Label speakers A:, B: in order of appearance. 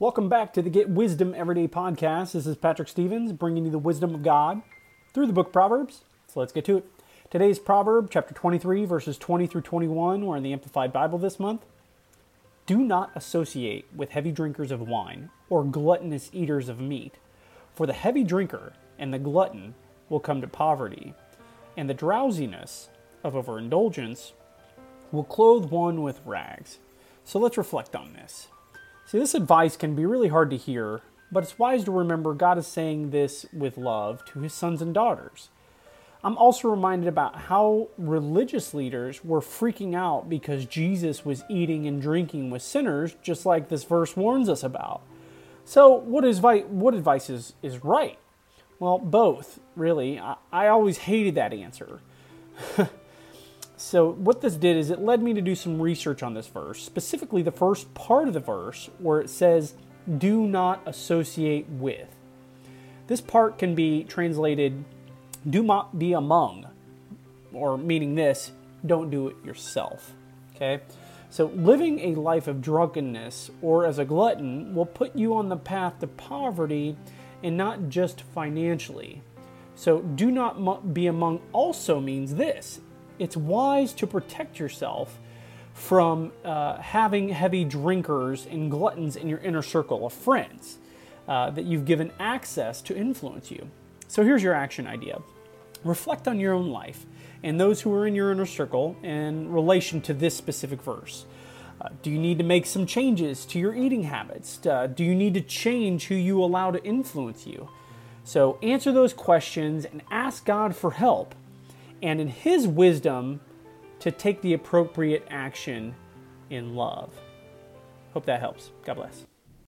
A: Welcome back to the Get Wisdom Everyday podcast. This is Patrick Stevens bringing you the wisdom of God through the book of Proverbs. So let's get to it. Today's proverb, chapter 23, verses 20 through 21. We're in the Amplified Bible this month. Do not associate with heavy drinkers of wine or gluttonous eaters of meat, for the heavy drinker and the glutton will come to poverty, and the drowsiness of overindulgence will clothe one with rags. So let's reflect on this. See, this advice can be really hard to hear, but it's wise to remember God is saying this with love to his sons and daughters. I'm also reminded about how religious leaders were freaking out because Jesus was eating and drinking with sinners, just like this verse warns us about. So, what, is, what advice is, is right? Well, both, really. I, I always hated that answer. so, what this did is it led me to do some research on this verse, specifically the first part of the verse where it says, Do not associate with. This part can be translated do not be among, or meaning this, don't do it yourself. Okay? So, living a life of drunkenness or as a glutton will put you on the path to poverty and not just financially. So, do not be among also means this it's wise to protect yourself from uh, having heavy drinkers and gluttons in your inner circle of friends uh, that you've given access to influence you. So here's your action idea reflect on your own life and those who are in your inner circle in relation to this specific verse. Uh, do you need to make some changes to your eating habits? Uh, do you need to change who you allow to influence you? So answer those questions and ask God for help and in His wisdom to take the appropriate action in love. Hope that helps. God bless.